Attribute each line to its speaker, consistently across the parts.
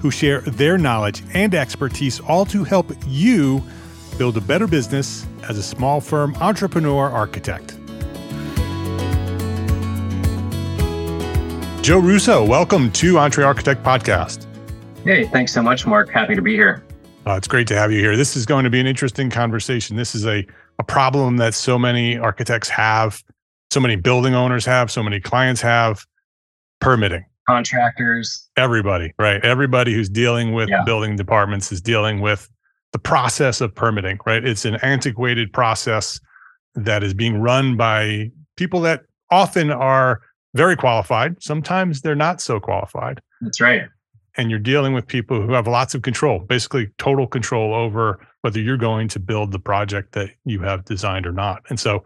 Speaker 1: who share their knowledge and expertise, all to help you build a better business as a small firm entrepreneur architect. Joe Russo, welcome to EntreArchitect Podcast.
Speaker 2: Hey, thanks so much, Mark. Happy to be here.
Speaker 1: Uh, it's great to have you here. This is going to be an interesting conversation. This is a, a problem that so many architects have, so many building owners have, so many clients have permitting
Speaker 2: contractors.
Speaker 1: Everybody right? Everybody who's dealing with yeah. building departments is dealing with the process of permitting right? It's an antiquated process that is being run by people that often are very qualified. Sometimes they're not so qualified.
Speaker 2: That's right.
Speaker 1: And you're dealing with people who have lots of control basically total control over whether you're going to build the project that you have designed or not. And so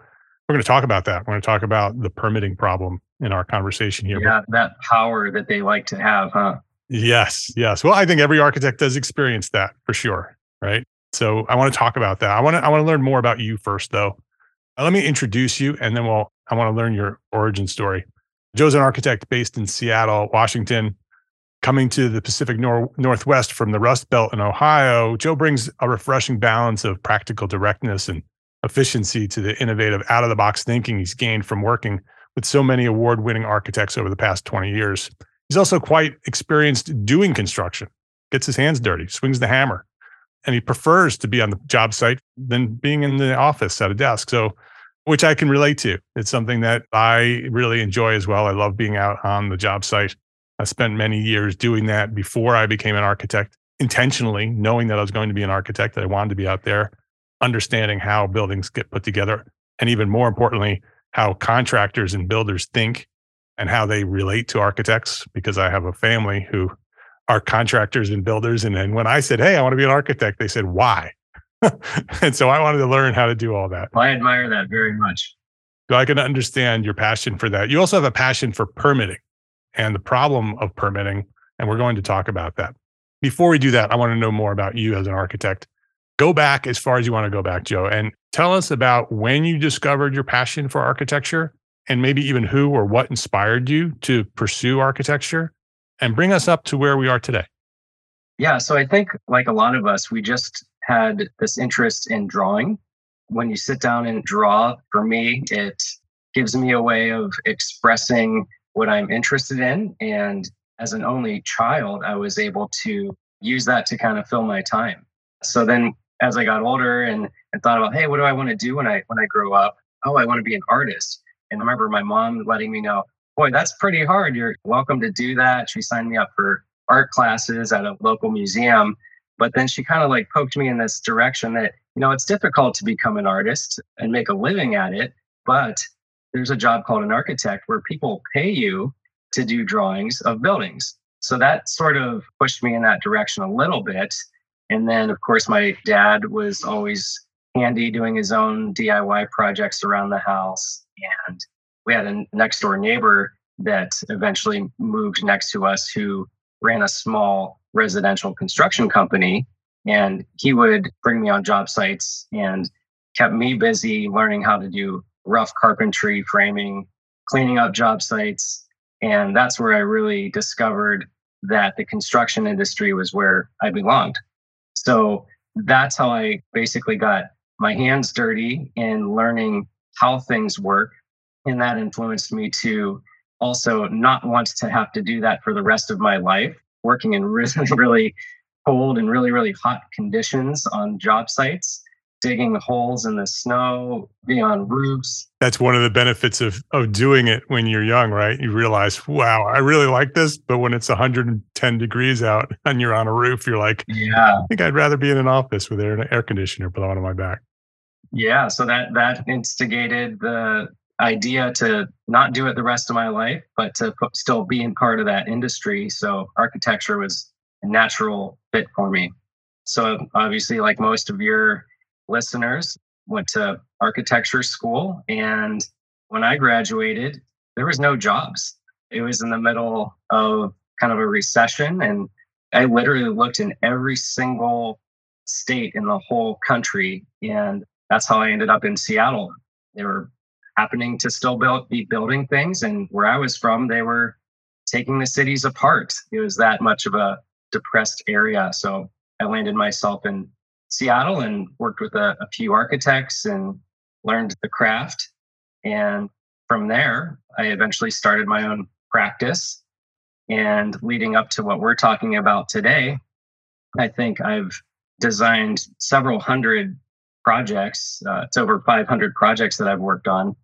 Speaker 1: we're going to talk about that we're going to talk about the permitting problem in our conversation here.
Speaker 2: Yeah, that power that they like to have, huh?
Speaker 1: Yes, yes. Well, I think every architect does experience that for sure, right? So I want to talk about that. I want to I want to learn more about you first, though. Uh, let me introduce you, and then we'll I want to learn your origin story. Joe's an architect based in Seattle, Washington. Coming to the Pacific Nor- Northwest from the Rust Belt in Ohio, Joe brings a refreshing balance of practical directness and efficiency to the innovative, out of the box thinking he's gained from working with so many award winning architects over the past 20 years. He's also quite experienced doing construction, gets his hands dirty, swings the hammer, and he prefers to be on the job site than being in the office at a desk. So, which I can relate to. It's something that I really enjoy as well. I love being out on the job site. I spent many years doing that before I became an architect, intentionally knowing that I was going to be an architect, that I wanted to be out there, understanding how buildings get put together. And even more importantly, how contractors and builders think and how they relate to architects because I have a family who are contractors and builders. And then when I said, Hey, I want to be an architect, they said, Why? and so I wanted to learn how to do all that.
Speaker 2: I admire that very much.
Speaker 1: So I can understand your passion for that. You also have a passion for permitting and the problem of permitting. And we're going to talk about that. Before we do that, I want to know more about you as an architect. Go back as far as you want to go back, Joe, and Tell us about when you discovered your passion for architecture and maybe even who or what inspired you to pursue architecture and bring us up to where we are today.
Speaker 2: Yeah, so I think like a lot of us, we just had this interest in drawing. When you sit down and draw, for me, it gives me a way of expressing what I'm interested in. And as an only child, I was able to use that to kind of fill my time. So then as I got older and, and thought about, hey, what do I want to do when I when I grow up? Oh, I want to be an artist. And I remember my mom letting me know, boy, that's pretty hard. You're welcome to do that. She signed me up for art classes at a local museum. But then she kind of like poked me in this direction that, you know, it's difficult to become an artist and make a living at it, but there's a job called an architect where people pay you to do drawings of buildings. So that sort of pushed me in that direction a little bit. And then, of course, my dad was always handy doing his own DIY projects around the house. And we had a next door neighbor that eventually moved next to us who ran a small residential construction company. And he would bring me on job sites and kept me busy learning how to do rough carpentry, framing, cleaning up job sites. And that's where I really discovered that the construction industry was where I belonged. So that's how I basically got my hands dirty in learning how things work. And that influenced me to also not want to have to do that for the rest of my life, working in really, really cold and really, really hot conditions on job sites digging the holes in the snow, being on roofs.
Speaker 1: That's one of the benefits of of doing it when you're young, right? You realize, wow, I really like this, but when it's 110 degrees out and you're on a roof, you're like,
Speaker 2: yeah,
Speaker 1: I think I'd rather be in an office with air, air conditioner blowing on my back.
Speaker 2: Yeah, so that that instigated the idea to not do it the rest of my life, but to put, still be in part of that industry. So architecture was a natural fit for me. So obviously, like most of your listeners, went to architecture school. And when I graduated, there was no jobs. It was in the middle of kind of a recession. And I literally looked in every single state in the whole country. And that's how I ended up in Seattle. They were happening to still build, be building things. And where I was from, they were taking the cities apart. It was that much of a depressed area. So I landed myself in Seattle and worked with a, a few architects and learned the craft. And from there, I eventually started my own practice. And leading up to what we're talking about today, I think I've designed several hundred projects. Uh, it's over 500 projects that I've worked on.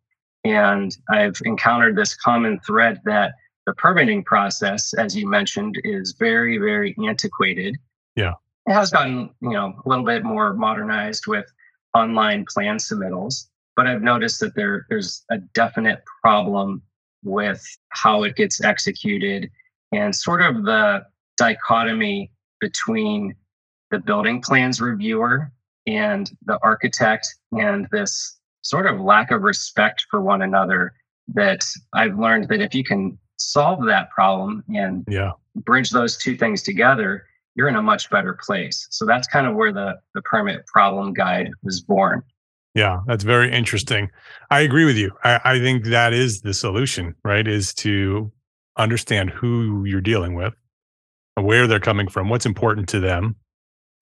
Speaker 2: And I've encountered this common thread that the permitting process, as you mentioned, is very, very antiquated.
Speaker 1: Yeah
Speaker 2: it has gotten you know a little bit more modernized with online plan submittals but i've noticed that there there's a definite problem with how it gets executed and sort of the dichotomy between the building plans reviewer and the architect and this sort of lack of respect for one another that i've learned that if you can solve that problem and
Speaker 1: yeah.
Speaker 2: bridge those two things together you're in a much better place. So that's kind of where the the permit problem guide was born.
Speaker 1: Yeah, that's very interesting. I agree with you. I, I think that is the solution, right? Is to understand who you're dealing with, where they're coming from, what's important to them,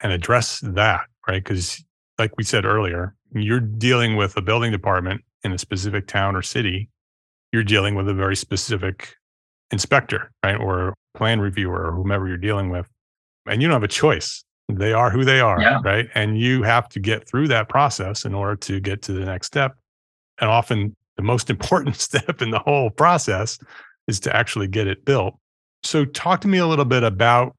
Speaker 1: and address that, right? Because, like we said earlier, you're dealing with a building department in a specific town or city. You're dealing with a very specific inspector, right? Or plan reviewer or whomever you're dealing with and you don't have a choice. They are who they are,
Speaker 2: yeah.
Speaker 1: right? And you have to get through that process in order to get to the next step. And often the most important step in the whole process is to actually get it built. So, talk to me a little bit about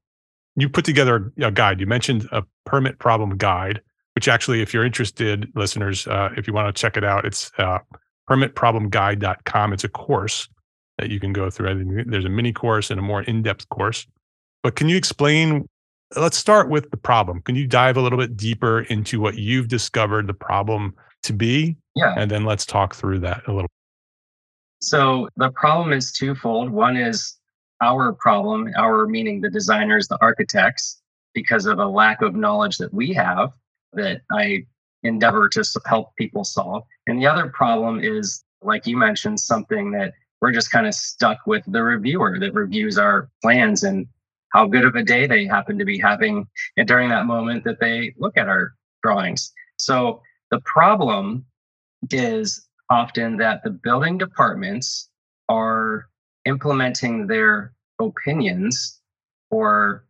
Speaker 1: you put together a guide. You mentioned a permit problem guide, which actually, if you're interested, listeners, uh, if you want to check it out, it's uh, permitproblemguide.com. It's a course that you can go through. There's a mini course and a more in depth course. But can you explain let's start with the problem. Can you dive a little bit deeper into what you've discovered the problem to be?
Speaker 2: Yeah.
Speaker 1: And then let's talk through that a little.
Speaker 2: So the problem is twofold. One is our problem, our meaning the designers, the architects, because of a lack of knowledge that we have that I endeavor to help people solve. And the other problem is, like you mentioned, something that we're just kind of stuck with the reviewer that reviews our plans and how good of a day they happen to be having during that moment that they look at our drawings. So the problem is often that the building departments are implementing their opinions or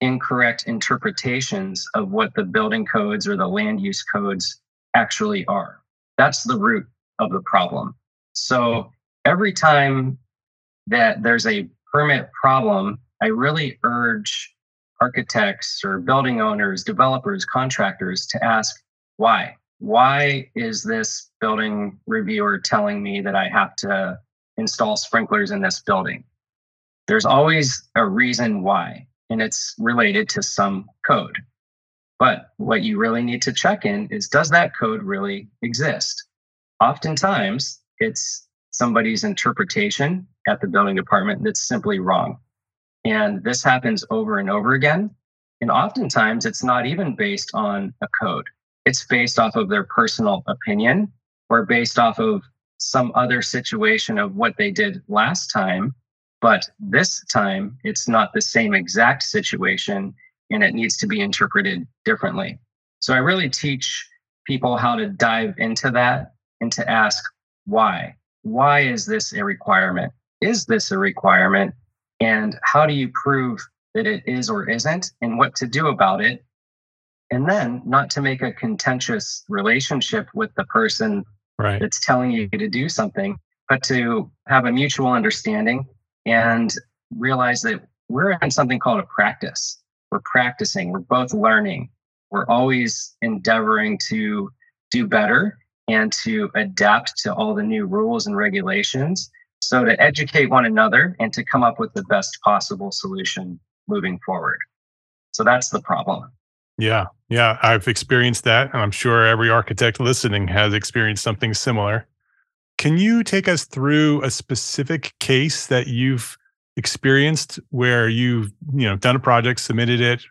Speaker 2: incorrect interpretations of what the building codes or the land use codes actually are. That's the root of the problem. So every time that there's a permit problem, I really urge architects or building owners, developers, contractors to ask why. Why is this building reviewer telling me that I have to install sprinklers in this building? There's always a reason why, and it's related to some code. But what you really need to check in is does that code really exist? Oftentimes, it's somebody's interpretation at the building department that's simply wrong. And this happens over and over again. And oftentimes it's not even based on a code, it's based off of their personal opinion or based off of some other situation of what they did last time. But this time it's not the same exact situation and it needs to be interpreted differently. So I really teach people how to dive into that and to ask why. Why is this a requirement? Is this a requirement? And how do you prove that it is or isn't and what to do about it? And then not to make a contentious relationship with the person
Speaker 1: right.
Speaker 2: that's telling you to do something but to have a mutual understanding and realize that we're in something called a practice. We're practicing we're both learning. We're always endeavoring to do better and to adapt to all the new rules and regulations so to educate one another and to come up with the best possible solution moving forward. So that's the problem.
Speaker 1: Yeah. Yeah. I've experienced that. And I'm sure every architect listening has experienced something similar. Can you take us through a specific case that you've experienced where you've, you know, done a project, submitted it,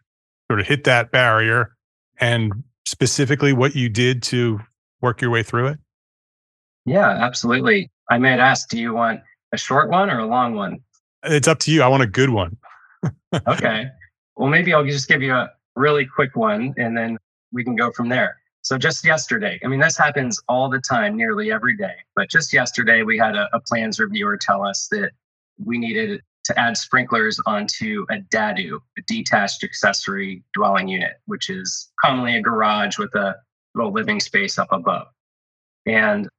Speaker 1: sort of hit that barrier, and specifically what you did to work your way through it?
Speaker 2: Yeah, absolutely. I might ask, do you want a short one or a long one?
Speaker 1: It's up to you. I want a good one.
Speaker 2: okay. Well, maybe I'll just give you a really quick one and then we can go from there. So, just yesterday, I mean, this happens all the time, nearly every day, but just yesterday, we had a, a plans reviewer tell us that we needed to add sprinklers onto a DADU, a detached accessory dwelling unit, which is commonly a garage with a little living space up above. And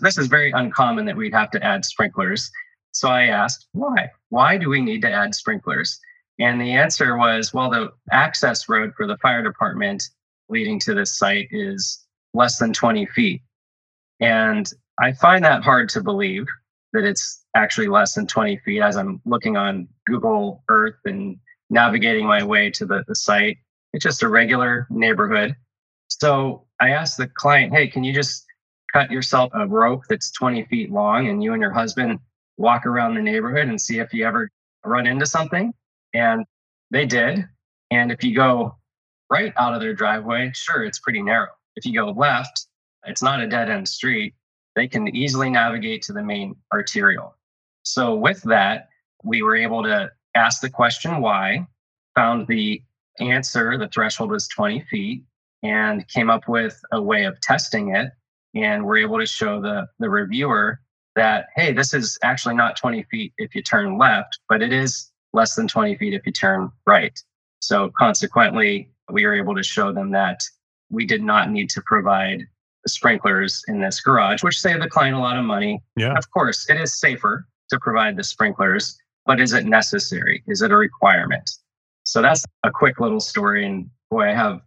Speaker 2: this is very uncommon that we'd have to add sprinklers. So I asked, why? Why do we need to add sprinklers? And the answer was, well, the access road for the fire department leading to this site is less than 20 feet. And I find that hard to believe that it's actually less than 20 feet as I'm looking on Google Earth and navigating my way to the, the site. It's just a regular neighborhood. So I asked the client, hey, can you just cut yourself a rope that's 20 feet long and you and your husband walk around the neighborhood and see if you ever run into something. And they did. And if you go right out of their driveway, sure, it's pretty narrow. If you go left, it's not a dead end street. They can easily navigate to the main arterial. So, with that, we were able to ask the question why, found the answer, the threshold was 20 feet, and came up with a way of testing it and we're able to show the the reviewer that hey this is actually not 20 feet if you turn left but it is less than 20 feet if you turn right. So consequently we were able to show them that we did not need to provide sprinklers in this garage which saved the client a lot of money.
Speaker 1: Yeah.
Speaker 2: Of course it is safer to provide the sprinklers but is it necessary? Is it a requirement? So that's a quick little story and boy i have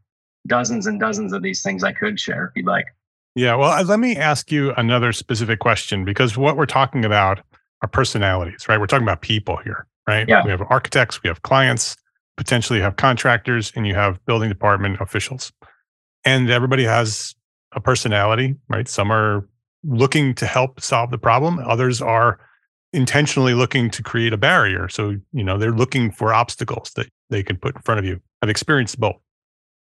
Speaker 2: dozens and dozens of these things i could share if you'd like
Speaker 1: yeah. Well, uh, let me ask you another specific question because what we're talking about are personalities, right? We're talking about people here, right?
Speaker 2: Yeah.
Speaker 1: We have architects, we have clients, potentially have contractors, and you have building department officials. And everybody has a personality, right? Some are looking to help solve the problem, others are intentionally looking to create a barrier. So, you know, they're looking for obstacles that they can put in front of you. I've experienced both.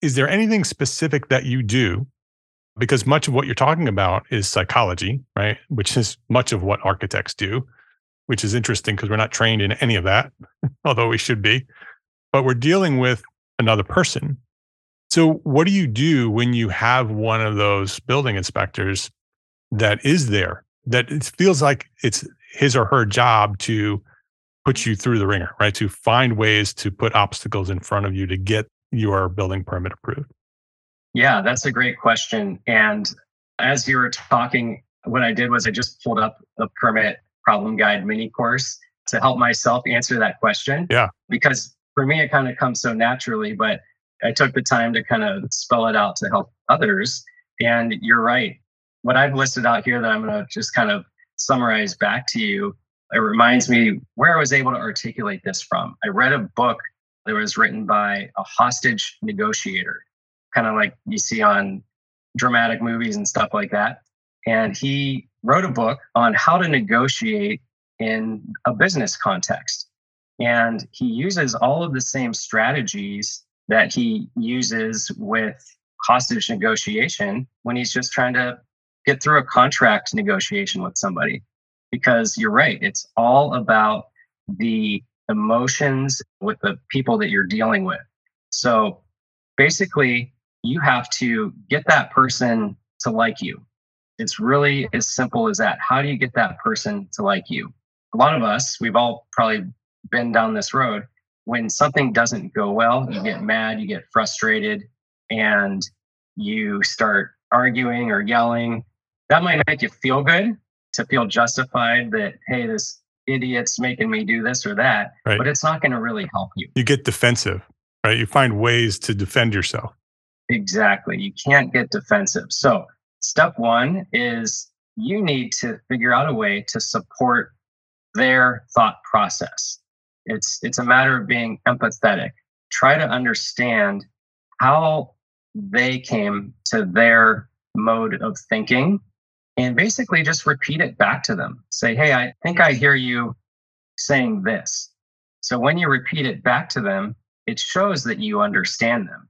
Speaker 1: Is there anything specific that you do because much of what you're talking about is psychology, right? Which is much of what architects do, which is interesting because we're not trained in any of that, although we should be. But we're dealing with another person. So, what do you do when you have one of those building inspectors that is there, that it feels like it's his or her job to put you through the ringer, right? To find ways to put obstacles in front of you to get your building permit approved?
Speaker 2: Yeah, that's a great question. And as you were talking, what I did was I just pulled up the permit problem guide mini course to help myself answer that question.
Speaker 1: Yeah.
Speaker 2: Because for me, it kind of comes so naturally, but I took the time to kind of spell it out to help others. And you're right. What I've listed out here that I'm going to just kind of summarize back to you, it reminds me where I was able to articulate this from. I read a book that was written by a hostage negotiator, kind of like you see on dramatic movies and stuff like that. And he wrote a book on how to negotiate in a business context. And he uses all of the same strategies that he uses with hostage negotiation when he's just trying to get through a contract negotiation with somebody. Because you're right, it's all about the emotions with the people that you're dealing with. So basically, you have to get that person to like you. It's really as simple as that. How do you get that person to like you? A lot of us, we've all probably been down this road. When something doesn't go well, you get mad, you get frustrated, and you start arguing or yelling. That might make you feel good to feel justified that, hey, this idiot's making me do this or that, right. but it's not going to really help you.
Speaker 1: You get defensive, right? You find ways to defend yourself.
Speaker 2: Exactly. You can't get defensive. So, step one is you need to figure out a way to support their thought process. It's it's a matter of being empathetic. Try to understand how they came to their mode of thinking and basically just repeat it back to them. Say, "Hey, I think I hear you saying this." So when you repeat it back to them, it shows that you understand them.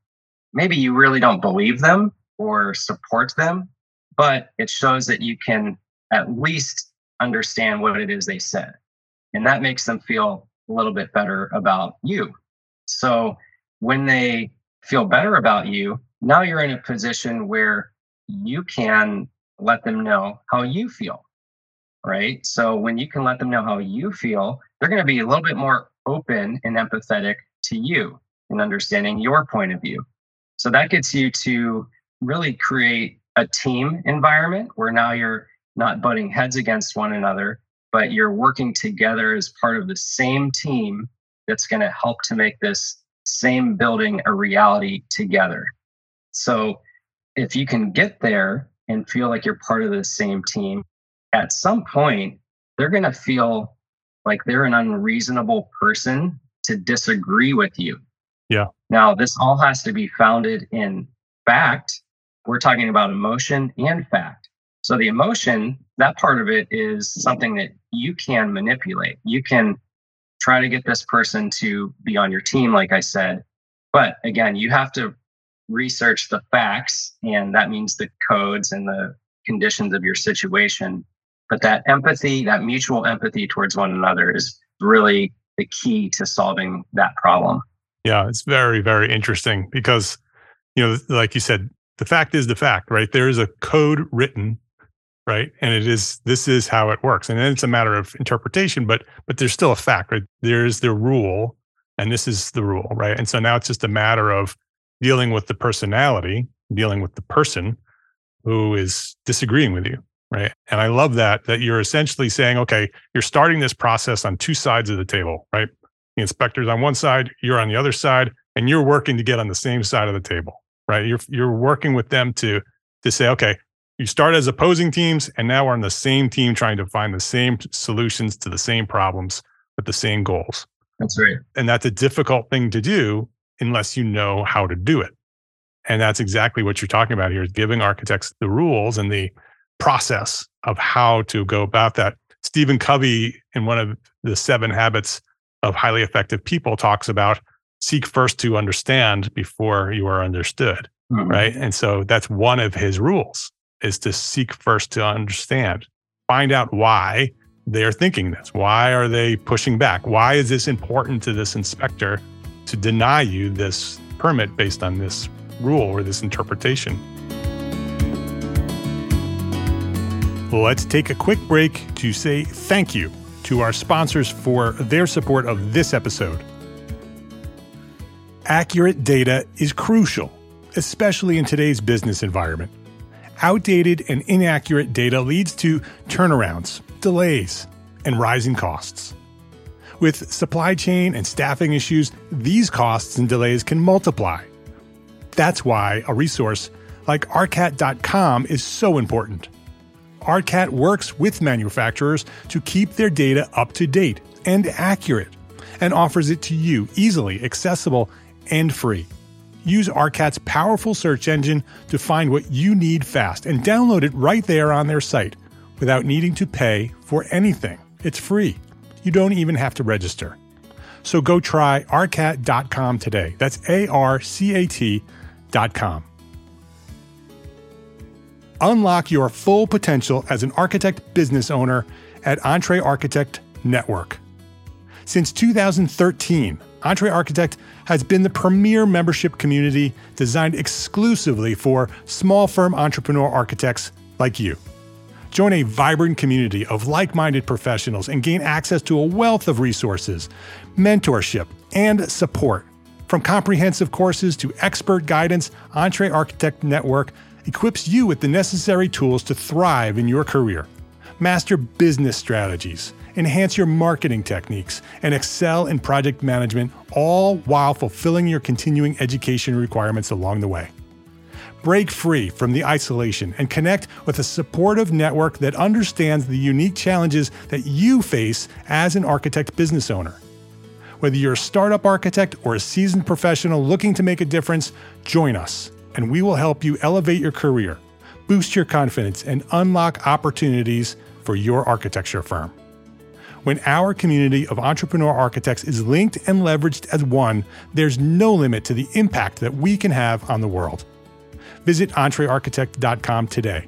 Speaker 2: Maybe you really don't believe them or support them, but it shows that you can at least understand what it is they said. And that makes them feel a little bit better about you. So when they feel better about you, now you're in a position where you can let them know how you feel. Right. So when you can let them know how you feel, they're going to be a little bit more open and empathetic to you and understanding your point of view. So that gets you to really create a team environment where now you're not butting heads against one another, but you're working together as part of the same team that's going to help to make this same building a reality together. So if you can get there and feel like you're part of the same team, at some point, they're going to feel like they're an unreasonable person to disagree with you.
Speaker 1: Yeah.
Speaker 2: Now, this all has to be founded in fact. We're talking about emotion and fact. So the emotion, that part of it is something that you can manipulate. You can try to get this person to be on your team, like I said. But again, you have to research the facts, and that means the codes and the conditions of your situation. But that empathy, that mutual empathy towards one another is really the key to solving that problem.
Speaker 1: Yeah, it's very, very interesting because, you know, like you said, the fact is the fact, right? There is a code written right? And it is this is how it works. And then it's a matter of interpretation but but there's still a fact right? There's the rule and this is the rule right? And so now it's just a matter of dealing with the personality dealing with the person who is disagreeing with you right? And i love that that you're essentially saying okay you're starting this process on two sides of the table right the inspector's on one side you're on the other side and you're working to get on the same side of the table right you're you're working with them to to say okay you start as opposing teams and now we're on the same team trying to find the same solutions to the same problems with the same goals.
Speaker 2: That's right.
Speaker 1: And that's a difficult thing to do unless you know how to do it. And that's exactly what you're talking about here is giving architects the rules and the process of how to go about that. Stephen Covey, in one of the seven habits of highly effective people, talks about seek first to understand before you are understood. Mm-hmm. Right. And so that's one of his rules is to seek first to understand, find out why they're thinking this. Why are they pushing back? Why is this important to this inspector to deny you this permit based on this rule or this interpretation? Let's take a quick break to say thank you to our sponsors for their support of this episode. Accurate data is crucial, especially in today's business environment. Outdated and inaccurate data leads to turnarounds, delays, and rising costs. With supply chain and staffing issues, these costs and delays can multiply. That's why a resource like ARCAT.com is so important. ARCAT works with manufacturers to keep their data up to date and accurate and offers it to you easily, accessible, and free. Use ARCAT's powerful search engine to find what you need fast and download it right there on their site without needing to pay for anything. It's free. You don't even have to register. So go try arcat.com today. That's A R C A T.com. Unlock your full potential as an architect business owner at EntreArchitect Network. Since 2013, EntreArchitect has been the premier membership community designed exclusively for small firm entrepreneur architects like you. Join a vibrant community of like minded professionals and gain access to a wealth of resources, mentorship, and support. From comprehensive courses to expert guidance, EntreArchitect Network equips you with the necessary tools to thrive in your career. Master business strategies, enhance your marketing techniques, and excel in project management, all while fulfilling your continuing education requirements along the way. Break free from the isolation and connect with a supportive network that understands the unique challenges that you face as an architect business owner. Whether you're a startup architect or a seasoned professional looking to make a difference, join us, and we will help you elevate your career, boost your confidence, and unlock opportunities for your architecture firm. When our community of entrepreneur architects is linked and leveraged as one, there's no limit to the impact that we can have on the world. Visit entrearchitect.com today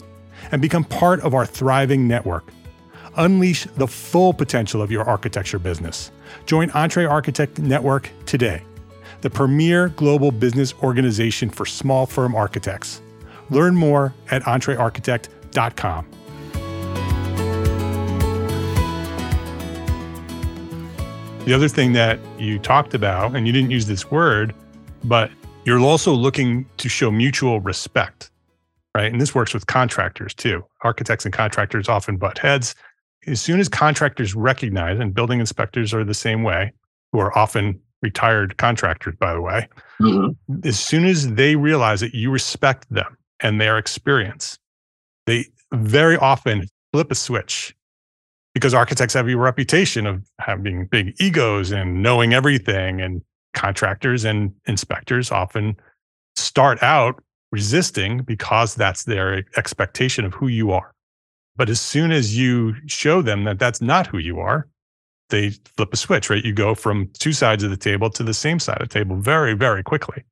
Speaker 1: and become part of our thriving network. Unleash the full potential of your architecture business. Join EntreArchitect Network today, the premier global business organization for small firm architects. Learn more at entrearchitect.com. The other thing that you talked about, and you didn't use this word, but you're also looking to show mutual respect, right? And this works with contractors too. Architects and contractors often butt heads. As soon as contractors recognize, and building inspectors are the same way, who are often retired contractors, by the way, mm-hmm. as soon as they realize that you respect them and their experience, they very often flip a switch because architects have a reputation of having big egos and knowing everything and contractors and inspectors often start out resisting because that's their expectation of who you are. But as soon as you show them that that's not who you are, they flip a switch, right? You go from two sides of the table to the same side of the table very, very quickly.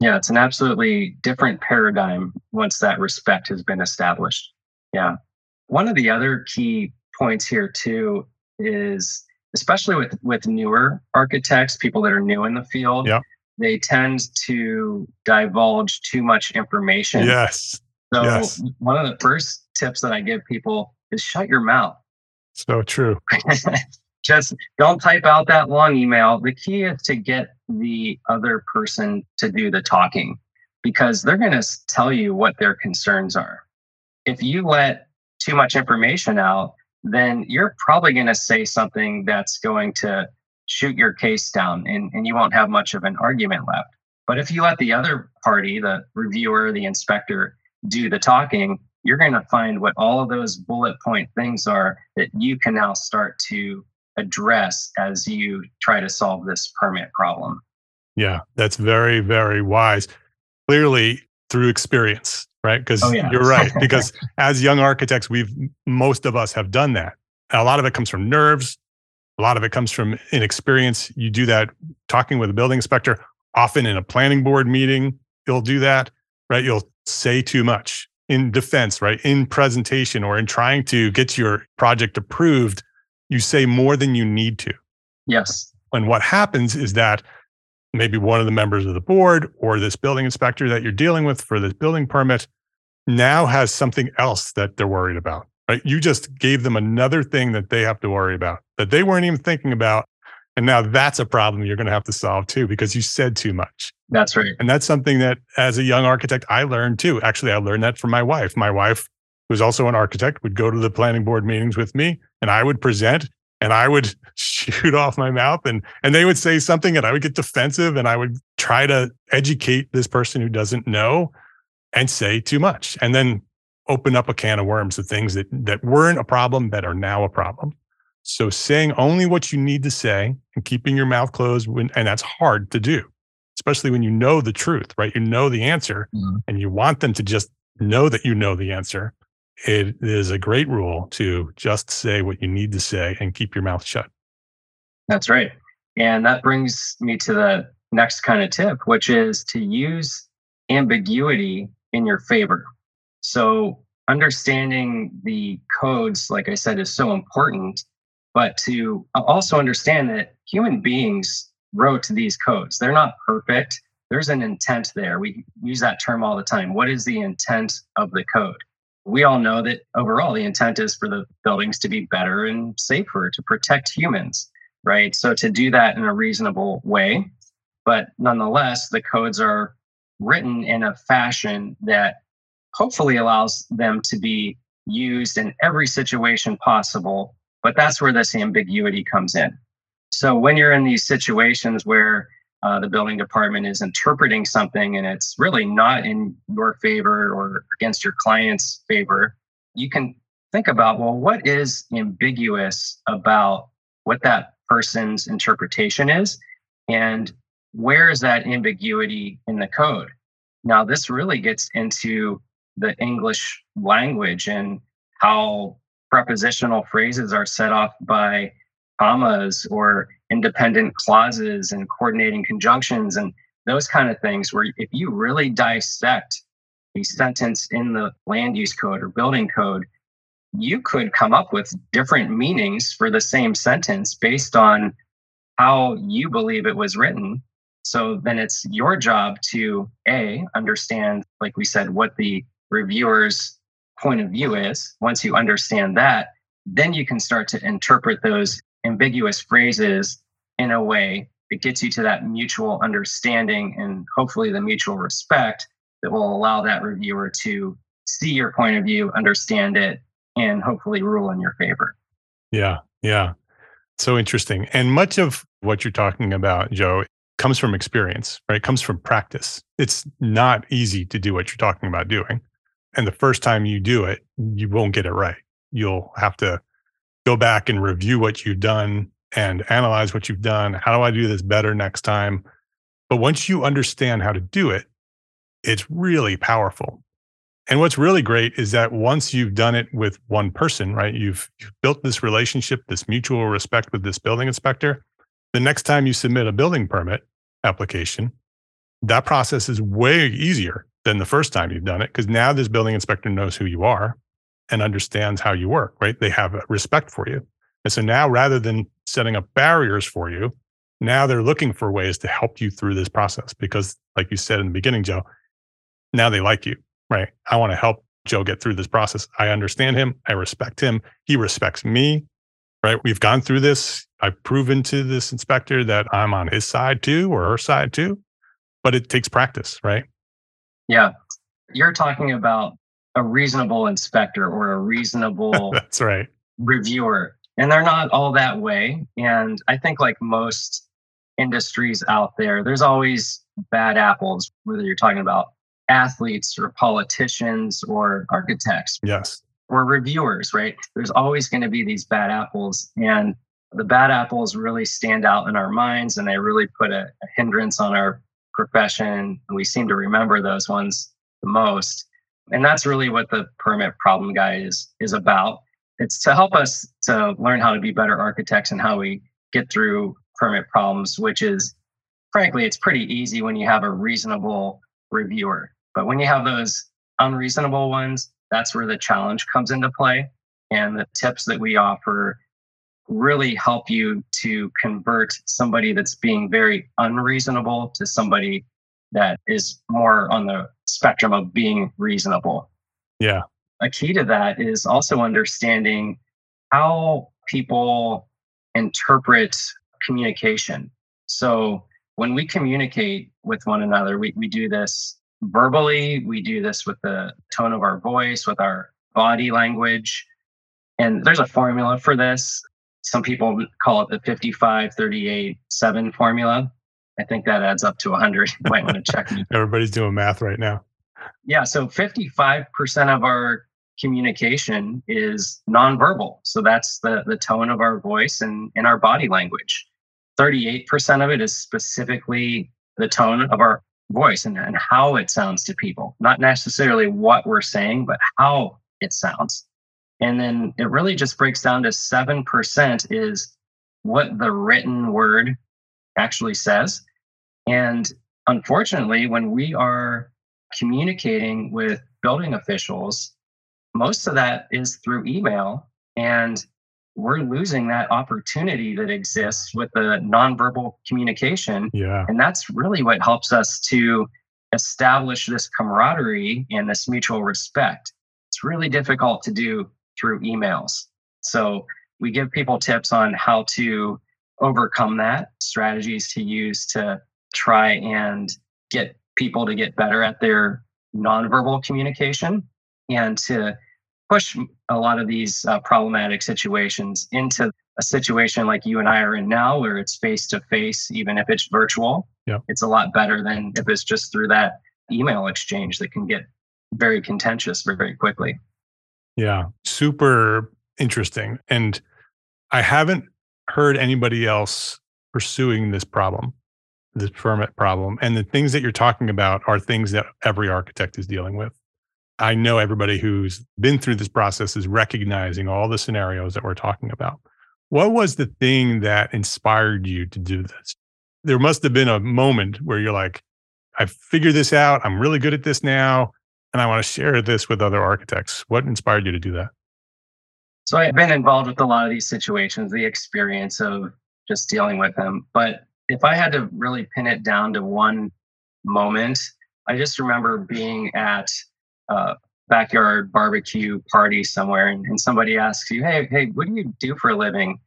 Speaker 2: Yeah, it's an absolutely different paradigm once that respect has been established. Yeah. One of the other key points here, too, is especially with with newer architects, people that are new in the field,
Speaker 1: yeah.
Speaker 2: they tend to divulge too much information.
Speaker 1: Yes.
Speaker 2: So
Speaker 1: yes.
Speaker 2: one of the first tips that I give people is shut your mouth.
Speaker 1: So true.
Speaker 2: Just don't type out that long email. The key is to get the other person to do the talking because they're going to tell you what their concerns are. If you let too much information out, then you're probably going to say something that's going to shoot your case down and, and you won't have much of an argument left. But if you let the other party, the reviewer, the inspector, do the talking, you're going to find what all of those bullet point things are that you can now start to address as you try to solve this permit problem.
Speaker 1: Yeah, that's very, very wise. Clearly, through experience, right? Because oh, yeah. you're right. Because as young architects, we've most of us have done that. A lot of it comes from nerves. A lot of it comes from inexperience. You do that talking with a building inspector, often in a planning board meeting. You'll do that, right? You'll say too much in defense, right? In presentation or in trying to get your project approved, you say more than you need to.
Speaker 2: Yes.
Speaker 1: And what happens is that maybe one of the members of the board or this building inspector that you're dealing with for this building permit now has something else that they're worried about. right? You just gave them another thing that they have to worry about that they weren't even thinking about. And now that's a problem you're going to have to solve too, because you said too much.
Speaker 2: That's right.
Speaker 1: And that's something that as a young architect, I learned too. Actually, I learned that from my wife. My wife, who's also an architect, would go to the planning board meetings with me and I would present and I would shoot off my mouth and and they would say something and I would get defensive and I would try to educate this person who doesn't know and say too much and then open up a can of worms of things that that weren't a problem that are now a problem. So saying only what you need to say and keeping your mouth closed when and that's hard to do, especially when you know the truth, right? You know the answer mm-hmm. and you want them to just know that you know the answer. It is a great rule to just say what you need to say and keep your mouth shut.
Speaker 2: That's right. And that brings me to the next kind of tip, which is to use ambiguity in your favor. So, understanding the codes, like I said, is so important, but to also understand that human beings wrote these codes. They're not perfect. There's an intent there. We use that term all the time. What is the intent of the code? We all know that overall the intent is for the buildings to be better and safer to protect humans, right? So to do that in a reasonable way, but nonetheless, the codes are written in a fashion that hopefully allows them to be used in every situation possible. But that's where this ambiguity comes in. So when you're in these situations where uh, the building department is interpreting something and it's really not in your favor or against your client's favor, you can think about well, what is ambiguous about what that person's interpretation is? And where is that ambiguity in the code? Now, this really gets into the English language and how prepositional phrases are set off by commas or independent clauses and coordinating conjunctions and those kind of things where if you really dissect a sentence in the land use code or building code you could come up with different meanings for the same sentence based on how you believe it was written so then it's your job to a understand like we said what the reviewer's point of view is. Once you understand that, then you can start to interpret those ambiguous phrases in a way that gets you to that mutual understanding and hopefully the mutual respect that will allow that reviewer to see your point of view, understand it, and hopefully rule in your favor.
Speaker 1: Yeah, yeah. So interesting. And much of what you're talking about, Joe, comes from experience, right? It comes from practice. It's not easy to do what you're talking about doing. And the first time you do it, you won't get it right. You'll have to go back and review what you've done and analyze what you've done. How do I do this better next time? But once you understand how to do it, it's really powerful. And what's really great is that once you've done it with one person, right? You've, you've built this relationship, this mutual respect with this building inspector. The next time you submit a building permit application, that process is way easier than the first time you've done it because now this building inspector knows who you are and understands how you work, right? They have respect for you. And so now rather than setting up barriers for you, now they're looking for ways to help you through this process because, like you said in the beginning, Joe, now they like you, right? I want to help Joe get through this process. I understand him. I respect him. He respects me, right? We've gone through this. I've proven to this inspector that I'm on his side too or her side too, but it takes practice, right?
Speaker 2: Yeah. You're talking about a reasonable inspector or a reasonable
Speaker 1: That's right.
Speaker 2: reviewer. And they're not all that way. And I think like most industries out there, there's always bad apples, whether you're talking about athletes or politicians or architects.
Speaker 1: Yes.
Speaker 2: Or reviewers, right? There's always going to be these bad apples. And the bad apples really stand out in our minds and they really put a, a hindrance on our profession. And we seem to remember those ones the most. And that's really what the permit problem guide is, is about. It's to help us to learn how to be better architects and how we get through permit problems, which is frankly, it's pretty easy when you have a reasonable reviewer. But when you have those unreasonable ones, that's where the challenge comes into play. And the tips that we offer really help you to convert somebody that's being very unreasonable to somebody that is more on the spectrum of being reasonable.
Speaker 1: Yeah.
Speaker 2: a key to that is also understanding how people interpret communication. So when we communicate with one another, we, we do this verbally, we do this with the tone of our voice, with our body language. And there's a formula for this. Some people call it the 55, 38, 7 formula. I think that adds up to 100. You might want to check.
Speaker 1: Everybody's doing math right now.
Speaker 2: Yeah. So 55% of our communication is nonverbal. So that's the, the tone of our voice and, and our body language. 38% of it is specifically the tone of our voice and, and how it sounds to people, not necessarily what we're saying, but how it sounds. And then it really just breaks down to 7% is what the written word actually says. And unfortunately, when we are communicating with building officials, most of that is through email. And we're losing that opportunity that exists with the nonverbal communication.
Speaker 1: Yeah.
Speaker 2: And that's really what helps us to establish this camaraderie and this mutual respect. It's really difficult to do through emails. So we give people tips on how to overcome that, strategies to use to try and get people to get better at their nonverbal communication and to push a lot of these uh, problematic situations into a situation like you and I are in now, where it's face to face, even if it's virtual.
Speaker 1: Yeah.
Speaker 2: It's a lot better than if it's just through that email exchange that can get very contentious very quickly.
Speaker 1: Yeah, super interesting. And I haven't heard anybody else pursuing this problem, this permit problem. And the things that you're talking about are things that every architect is dealing with. I know everybody who's been through this process is recognizing all the scenarios that we're talking about. What was the thing that inspired you to do this? There must have been a moment where you're like, I figured this out. I'm really good at this now. And I want to share this with other architects. What inspired you to do that?
Speaker 2: So I've been involved with a lot of these situations, the experience of just dealing with them. But if I had to really pin it down to one moment, I just remember being at uh, backyard barbecue party somewhere and, and somebody asks you, hey, hey, what do you do for a living?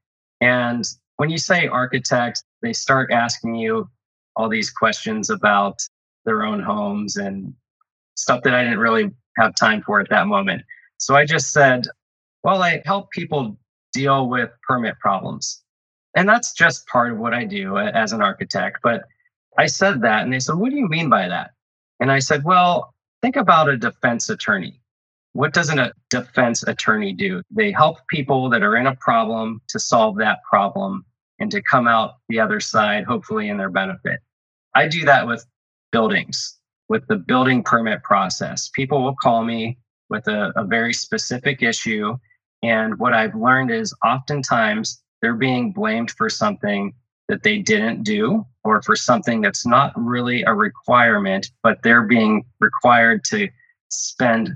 Speaker 2: And when you say architect, they start asking you all these questions about their own homes and stuff that I didn't really have time for at that moment. So I just said, well, I help people deal with permit problems. And that's just part of what I do as an architect. But I said that, and they said, what do you mean by that? And I said, well, think about a defense attorney. What does a defense attorney do? They help people that are in a problem to solve that problem and to come out the other side, hopefully in their benefit. I do that with buildings, with the building permit process. People will call me with a, a very specific issue. And what I've learned is oftentimes they're being blamed for something that they didn't do or for something that's not really a requirement, but they're being required to spend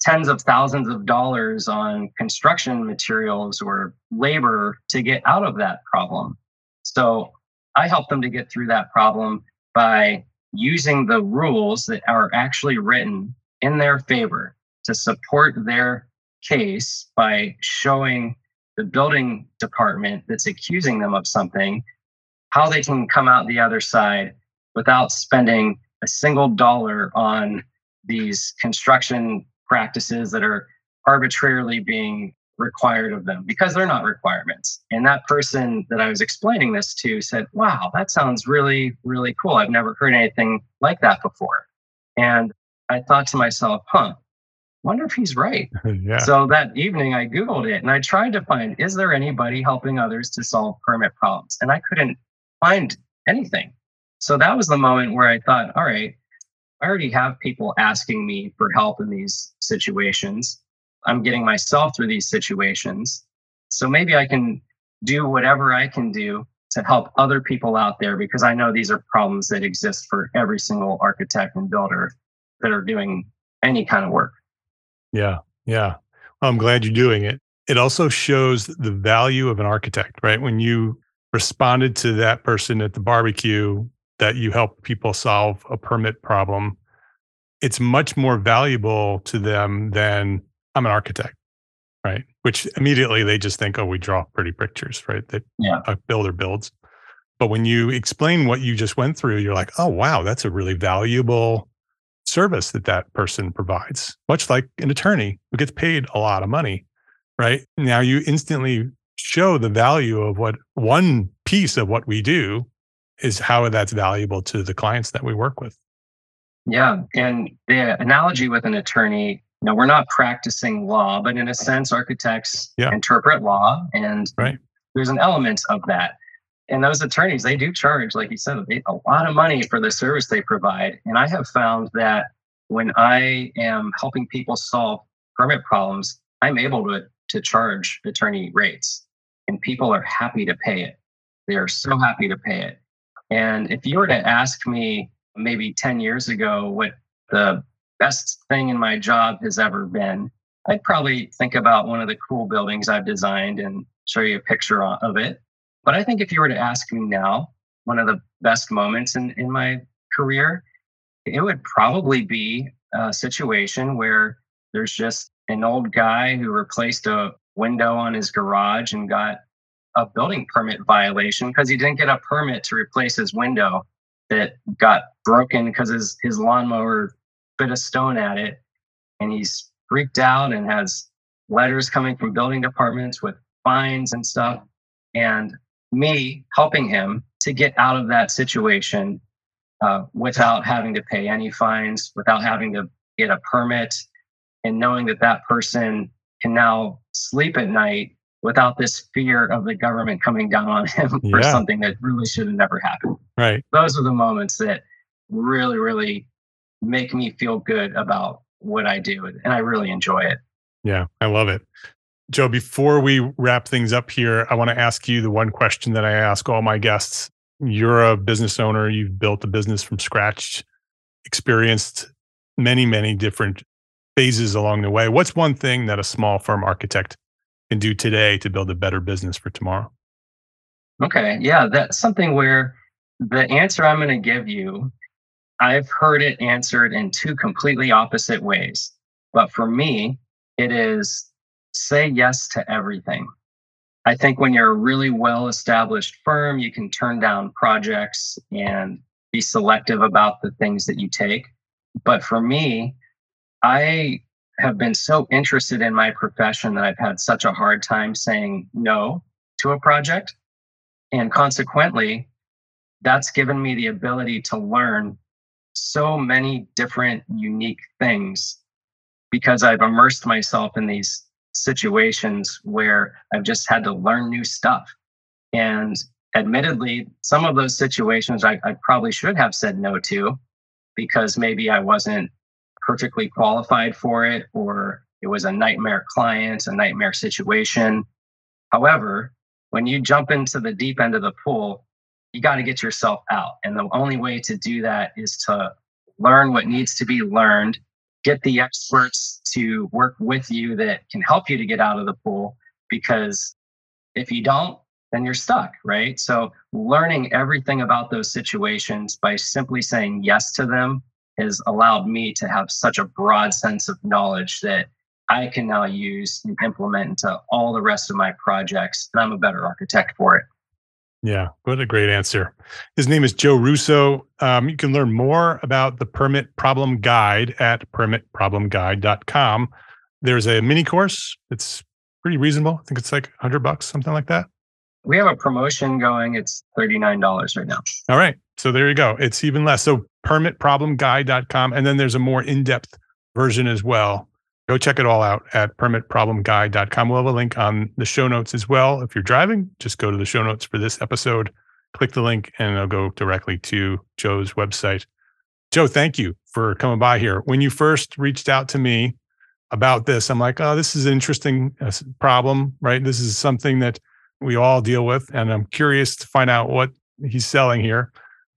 Speaker 2: tens of thousands of dollars on construction materials or labor to get out of that problem. So I help them to get through that problem by using the rules that are actually written in their favor to support their case by showing the building department that's accusing them of something how they can come out the other side without spending a single dollar on these construction practices that are arbitrarily being required of them because they're not requirements. And that person that I was explaining this to said, Wow, that sounds really, really cool. I've never heard anything like that before. And I thought to myself, huh, wonder if he's right.
Speaker 1: yeah.
Speaker 2: So that evening I Googled it and I tried to find, is there anybody helping others to solve permit problems? And I couldn't find anything. So that was the moment where I thought, all right, I already have people asking me for help in these situations. I'm getting myself through these situations. So maybe I can do whatever I can do to help other people out there because I know these are problems that exist for every single architect and builder that are doing any kind of work.
Speaker 1: Yeah. Yeah. Well, I'm glad you're doing it. It also shows the value of an architect, right? When you responded to that person at the barbecue that you helped people solve a permit problem, it's much more valuable to them than I'm an architect, right? Which immediately they just think, oh, we draw pretty pictures, right? That
Speaker 2: yeah.
Speaker 1: a builder builds. But when you explain what you just went through, you're like, oh, wow, that's a really valuable service that that person provides, much like an attorney who gets paid a lot of money, right? Now you instantly show the value of what one piece of what we do is how that's valuable to the clients that we work with.
Speaker 2: Yeah. And the analogy with an attorney, you know, we're not practicing law, but in a sense, architects
Speaker 1: yeah.
Speaker 2: interpret law. And
Speaker 1: right.
Speaker 2: there's an element of that. And those attorneys, they do charge, like you said, a lot of money for the service they provide. And I have found that when I am helping people solve permit problems, I'm able to, to charge attorney rates. And people are happy to pay it. They are so happy to pay it. And if you were to ask me maybe 10 years ago what the best thing in my job has ever been, I'd probably think about one of the cool buildings I've designed and show you a picture of it. But I think if you were to ask me now, one of the best moments in, in my career, it would probably be a situation where there's just an old guy who replaced a window on his garage and got a building permit violation because he didn't get a permit to replace his window that got broken because his, his lawnmower bit a stone at it. And he's freaked out and has letters coming from building departments with fines and stuff. And me helping him to get out of that situation uh, without having to pay any fines, without having to get a permit, and knowing that that person can now sleep at night without this fear of the government coming down on him for yeah. something that really should have never happened.
Speaker 1: Right.
Speaker 2: Those are the moments that really, really make me feel good about what I do. And I really enjoy it.
Speaker 1: Yeah, I love it. Joe, before we wrap things up here, I want to ask you the one question that I ask all my guests. You're a business owner, you've built a business from scratch, experienced many, many different phases along the way. What's one thing that a small firm architect can do today to build a better business for tomorrow?
Speaker 2: Okay. Yeah. That's something where the answer I'm going to give you, I've heard it answered in two completely opposite ways. But for me, it is say yes to everything. I think when you're a really well established firm, you can turn down projects and be selective about the things that you take. But for me, I have been so interested in my profession that I've had such a hard time saying no to a project. And consequently, that's given me the ability to learn so many different unique things because I've immersed myself in these situations where I've just had to learn new stuff. And admittedly, some of those situations I, I probably should have said no to because maybe I wasn't perfectly qualified for it or it was a nightmare client, a nightmare situation. However, when you jump into the deep end of the pool, you got to get yourself out. And the only way to do that is to learn what needs to be learned, get the experts to work with you that can help you to get out of the pool. Because if you don't, then you're stuck, right? So, learning everything about those situations by simply saying yes to them has allowed me to have such a broad sense of knowledge that I can now use and implement into all the rest of my projects. And I'm a better architect for it.
Speaker 1: Yeah, what a great answer. His name is Joe Russo. Um, you can learn more about the Permit Problem Guide at permitproblemguide.com. There's a mini course. It's pretty reasonable. I think it's like 100 bucks, something like that.
Speaker 2: We have a promotion going. It's $39 right now.
Speaker 1: All right. So there you go. It's even less. So permitproblemguide.com. And then there's a more in depth version as well. Go check it all out at permitproblemguide.com. We'll have a link on the show notes as well. If you're driving, just go to the show notes for this episode, click the link, and it'll go directly to Joe's website. Joe, thank you for coming by here. When you first reached out to me about this, I'm like, oh, this is an interesting uh, problem, right? This is something that we all deal with. And I'm curious to find out what he's selling here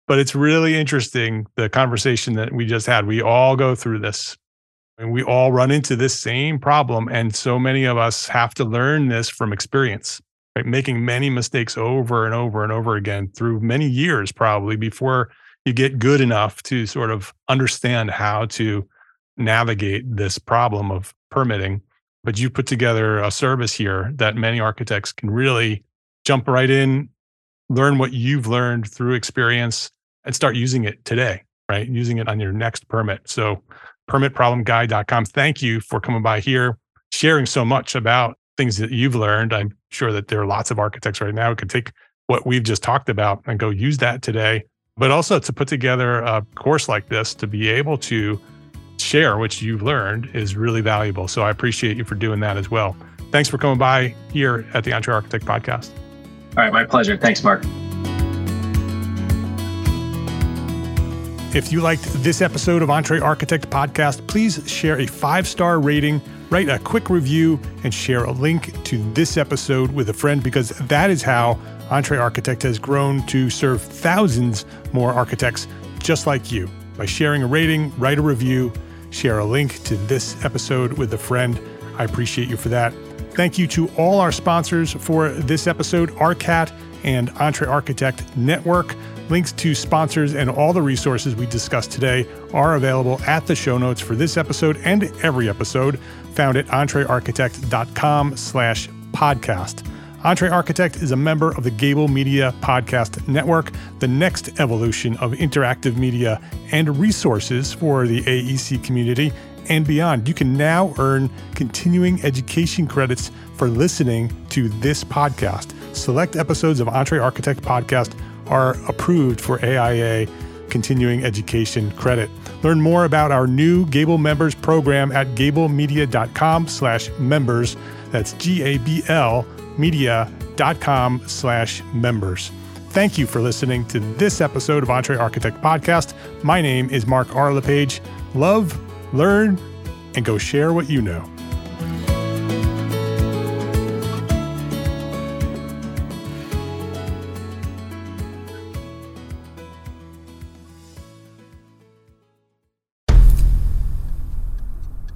Speaker 1: but it's really interesting the conversation that we just had. We all go through this and we all run into this same problem. And so many of us have to learn this from experience, right? Making many mistakes over and over and over again through many years, probably before you get good enough to sort of understand how to navigate this problem of permitting. but you've put together a service here that many architects can really jump right in, learn what you've learned through experience, and start using it today, right? Using it on your next permit. So, permitproblemguide.com. Thank you for coming by here, sharing so much about things that you've learned. I'm sure that there are lots of architects right now who could take what we've just talked about and go use that today, but also to put together a course like this to be able to share what you've learned is really valuable. So I appreciate you for doing that as well. Thanks for coming by here at the EntreArchitect podcast.
Speaker 2: All right, my pleasure. Thanks, Mark.
Speaker 1: If you liked this episode of EntreArchitect Podcast, please share a five star rating, write a quick review, and share a link to this episode with a friend because that is how EntreArchitect has grown to serve thousands more architects just like you. By sharing a rating, write a review, share a link to this episode with a friend. I appreciate you for that. Thank you to all our sponsors for this episode ARCAT and EntreArchitect Network. Links to sponsors and all the resources we discussed today are available at the show notes for this episode and every episode found at entrearchitect.com slash podcast. EntreArchitect is a member of the Gable Media Podcast Network, the next evolution of interactive media and resources for the AEC community and beyond. You can now earn continuing education credits for listening to this podcast. Select episodes of EntreArchitect Podcast are approved for AIA continuing education credit. Learn more about our new Gable members program at gablemedia.com slash members. That's G-A-B-L media.com slash members. Thank you for listening to this episode of EntreArchitect Podcast. My name is Mark R. LePage. Love, learn, and go share what you know.